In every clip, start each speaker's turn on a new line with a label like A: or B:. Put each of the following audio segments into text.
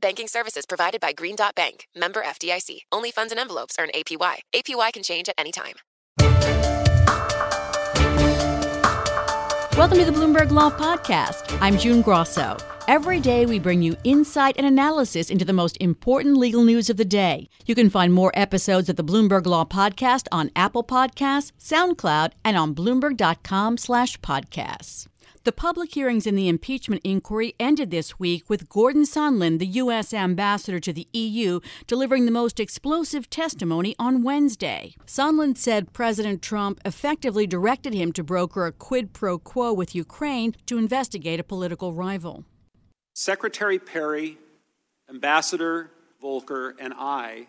A: Banking services provided by Green Dot Bank, member FDIC. Only funds and envelopes earn APY. APY can change at any time.
B: Welcome to the Bloomberg Law Podcast. I'm June Grosso. Every day we bring you insight and analysis into the most important legal news of the day. You can find more episodes of the Bloomberg Law Podcast on Apple Podcasts, SoundCloud, and on bloomberg.com/podcasts. The public hearings in the impeachment inquiry ended this week with Gordon Sondland, the U.S. ambassador to the EU, delivering the most explosive testimony on Wednesday. Sondland said President Trump effectively directed him to broker a quid pro quo with Ukraine to investigate a political rival.
C: Secretary Perry, Ambassador Volker, and I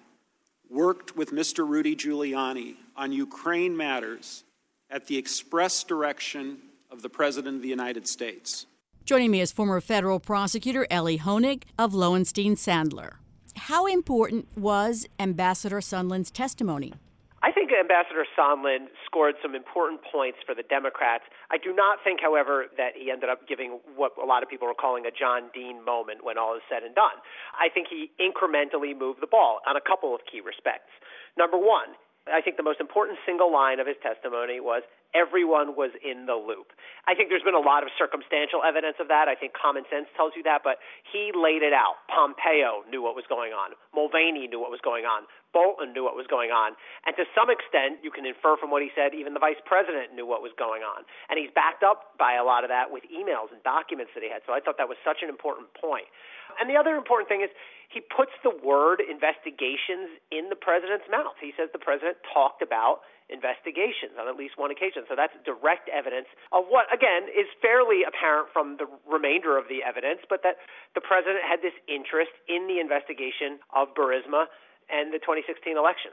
C: worked with Mr. Rudy Giuliani on Ukraine matters at the express direction of the President of the United States.
B: Joining me is former federal prosecutor Elie Honig of Lowenstein Sandler. How important was Ambassador Sondland's testimony?
D: I think Ambassador Sondland scored some important points for the Democrats. I do not think, however, that he ended up giving what a lot of people are calling a John Dean moment when all is said and done. I think he incrementally moved the ball on a couple of key respects. Number one, I think the most important single line of his testimony was everyone was in the loop. I think there's been a lot of circumstantial evidence of that. I think common sense tells you that, but he laid it out. Pompeo knew what was going on. Mulvaney knew what was going on. Bolton knew what was going on. And to some extent, you can infer from what he said, even the vice president knew what was going on. And he's backed up by a lot of that with emails and documents that he had. So I thought that was such an important point. And the other important thing is he puts the word investigations in the president's mouth. He says the president talked about investigations on at least one occasion. So that's direct evidence of what, again, is fairly apparent from the remainder of the evidence, but that the president had this interest in the investigation of Burisma and the 2016 election.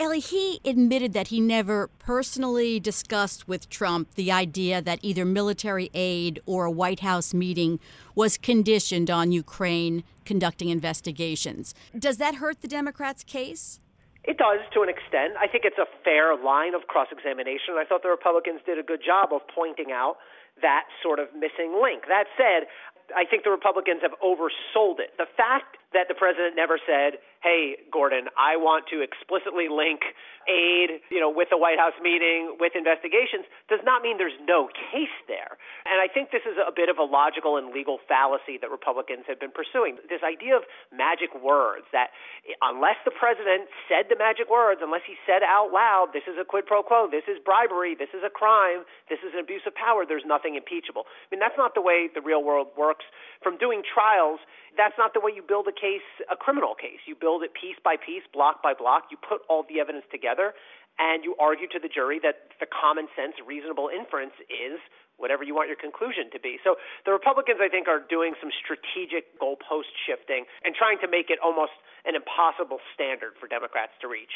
B: Elie, he admitted that he never personally discussed with Trump the idea that either military aid or a White House meeting was conditioned on Ukraine conducting investigations. Does that hurt the Democrats' case?
D: It does to an extent. I think it's a fair line of cross examination. I thought the Republicans did a good job of pointing out that sort of missing link. That said, I think the Republicans have oversold it. The fact that the president never said, "Hey, Gordon, I want to explicitly link aid, you know, with the White House meeting, with investigations," does not mean there's no case there. And I think this is a bit of a logical and legal fallacy that Republicans have been pursuing. This idea of magic words that unless the president said the magic words, unless he said out loud, "This is a quid pro quo, this is bribery, this is a crime, this is an abuse of power," there's nothing impeachable. I mean, that's not the way the real world works. From doing trials, that's not the way you build a case, a criminal case. You build it piece by piece, block by block. You put all the evidence together, and you argue to the jury that the common sense, reasonable inference is whatever you want your conclusion to be. So the Republicans, I think, are doing some strategic goalpost shifting and trying to make it almost an impossible standard for Democrats to reach.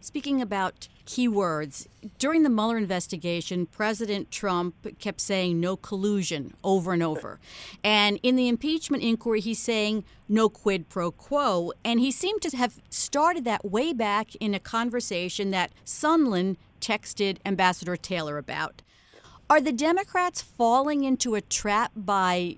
B: Speaking about keywords, during the Mueller investigation, President Trump kept saying no collusion over and over. And in the impeachment inquiry, he's saying no quid pro quo. And he seemed to have started that way back in a conversation that Sondland texted Ambassador Taylor about. Are the Democrats falling into a trap by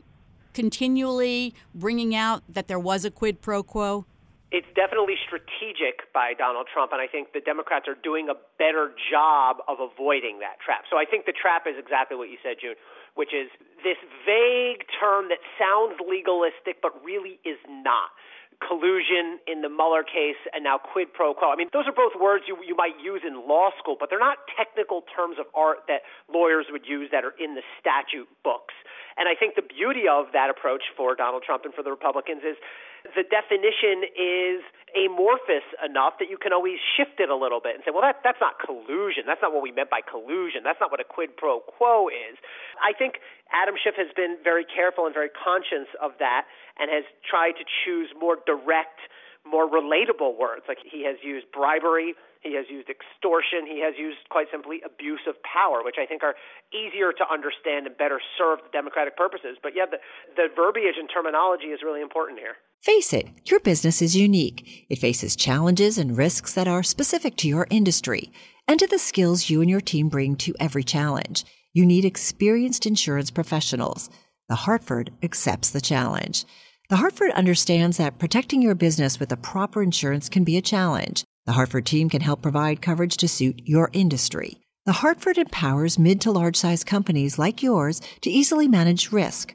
B: continually bringing out that there was a quid pro quo?
D: It's definitely strategic by Donald Trump, and I think the Democrats are doing a better job of avoiding that trap. So I think the trap is exactly what you said, June, which is this vague term that sounds legalistic but really is not collusion in the Mueller case and now quid pro quo. I mean, those are both words you, you might use in law school, but they're not technical terms of art that lawyers would use that are in the statute books. And I think the beauty of that approach for Donald Trump and for the Republicans is the definition is amorphous enough that you can always shift it a little bit and say, well, that, that's not collusion. That's not what we meant by collusion. That's not what a quid pro quo is. I think Adam Schiff has been very careful and very conscious of that and has tried to choose more direct, more relatable words. Like he has used bribery he has used extortion. He has used, quite simply, abuse of power, which I think are easier to understand and better serve the Democratic purposes. But yeah, the, the verbiage and terminology is really important here.
E: Face it, your business is unique. It faces challenges and risks that are specific to your industry and to the skills you and your team bring to every challenge. You need experienced insurance professionals. The Hartford accepts the challenge. The Hartford understands that protecting your business with the proper insurance can be a challenge. The Hartford team can help provide coverage to suit your industry. The Hartford empowers mid to large size companies like yours to easily manage risk,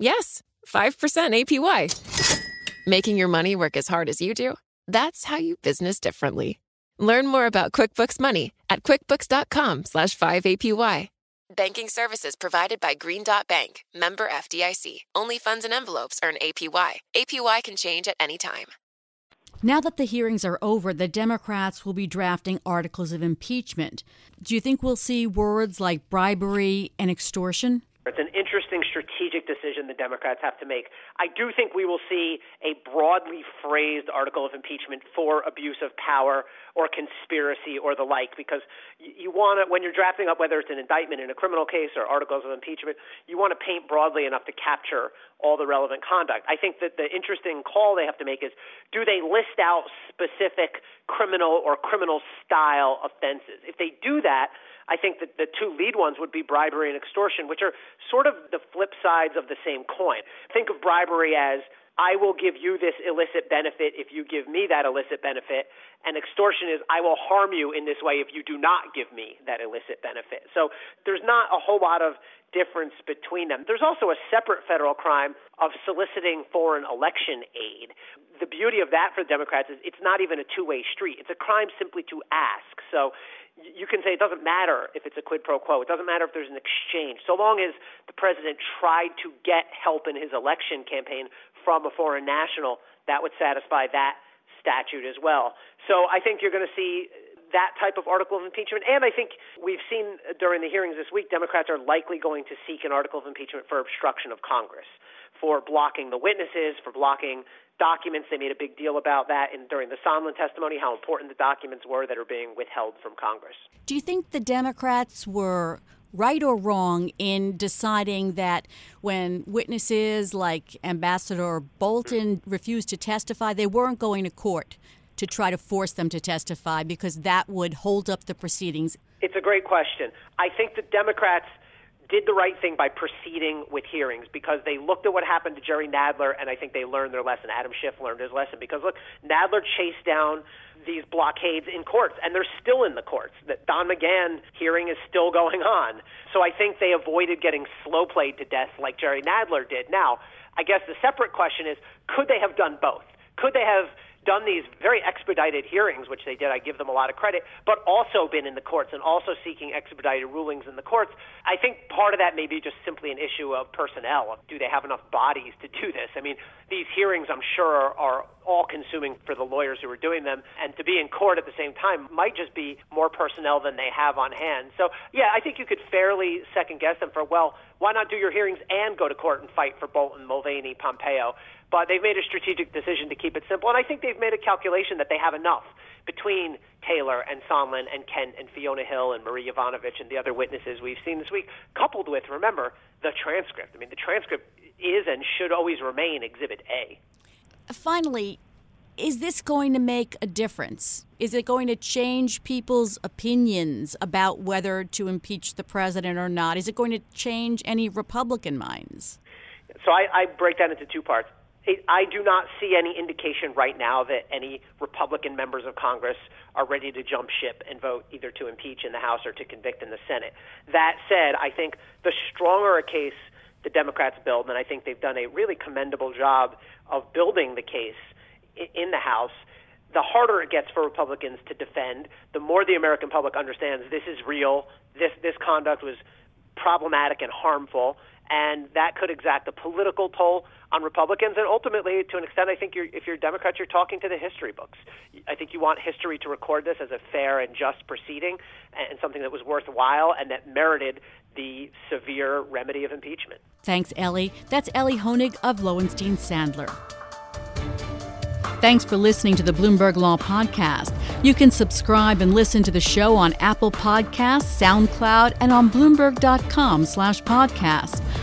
A: Yes, 5% APY. Making your money work as hard as you do? That's how you business differently. Learn more about QuickBooks Money at quickbooks.com slash 5APY. Banking services provided by Green Dot Bank, member FDIC. Only funds and envelopes earn APY. APY can change at any time.
B: Now that the hearings are over, the Democrats will be drafting articles of impeachment. Do you think we'll see words like bribery and extortion?
D: It's an interesting strategic decision the Democrats have to make. I do think we will see a broadly phrased article of impeachment for abuse of power or conspiracy or the like, because you want to, when you're drafting up whether it's an indictment in a criminal case or articles of impeachment, you want to paint broadly enough to capture all the relevant conduct. I think that the interesting call they have to make is do they list out specific criminal or criminal style offenses? If they do that, I think that the two lead ones would be bribery and extortion, which are sort of the flip sides of the same coin. Think of bribery as I will give you this illicit benefit if you give me that illicit benefit. And extortion is I will harm you in this way if you do not give me that illicit benefit. So there's not a whole lot of difference between them. There's also a separate federal crime of soliciting foreign election aid. The beauty of that for the Democrats is it's not even a two way street. It's a crime simply to ask. So you can say it doesn't matter if it's a quid pro quo. It doesn't matter if there's an exchange. So long as the president tried to get help in his election campaign from a foreign national, that would satisfy that statute as well. So I think you're going to see that type of article of impeachment. And I think we've seen during the hearings this week, Democrats are likely going to seek an article of impeachment for obstruction of Congress, for blocking the witnesses, for blocking documents. They made a big deal about that in, during the Sondland testimony, how important the documents were that are being withheld from Congress.
B: Do you think the Democrats were right or wrong in deciding that when witnesses like Ambassador Bolton refused to testify, they weren't going to court to try to force them to testify because that would hold up the proceedings?
D: It's a great question. I think the Democrats did the right thing by proceeding with hearings because they looked at what happened to Jerry Nadler and I think they learned their lesson. Adam Schiff learned his lesson because look, Nadler chased down these blockades in courts and they're still in the courts. That Don McGahn hearing is still going on. So I think they avoided getting slow played to death like Jerry Nadler did. Now, I guess the separate question is could they have done both? Could they have done these very expedited hearings, which they did. I give them a lot of credit, but also been in the courts and also seeking expedited rulings in the courts. I think part of that may be just simply an issue of personnel. Do they have enough bodies to do this? I mean, these hearings, I'm sure, are, all consuming for the lawyers who are doing them, and to be in court at the same time might just be more personnel than they have on hand. So, yeah, I think you could fairly second guess them for, well, why not do your hearings and go to court and fight for Bolton, Mulvaney, Pompeo? But they've made a strategic decision to keep it simple, and I think they've made a calculation that they have enough between Taylor and Sondland and Kent and Fiona Hill and Marie Yovanovitch and the other witnesses we've seen this week, coupled with, remember, the transcript. I mean, the transcript is and should always remain Exhibit A.
B: Finally, is this going to make a difference? Is it going to change people's opinions about whether to impeach the president or not? Is it going to change any Republican minds?
D: So I, I break that into two parts. I do not see any indication right now that any Republican members of Congress are ready to jump ship and vote either to impeach in the House or to convict in the Senate. That said, I think the stronger a case the Democrats build, and I think they've done a really commendable job of building the case in the House, the harder it gets for Republicans to defend, the more the American public understands this is real, this, this conduct was problematic and harmful, and that could exact a political toll on Republicans, and ultimately, to an extent, I think you're, if you're Democrats, you're talking to the history books. I think you want history to record this as a fair and just proceeding, and something that was worthwhile and that merited the severe remedy of impeachment.
B: Thanks, Elie. That's Elie Honig of Lowenstein Sandler. Thanks for listening to the Bloomberg Law Podcast. You can subscribe and listen to the show on Apple Podcasts, SoundCloud, and on Bloomberg.com slash podcast.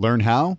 F: Learn how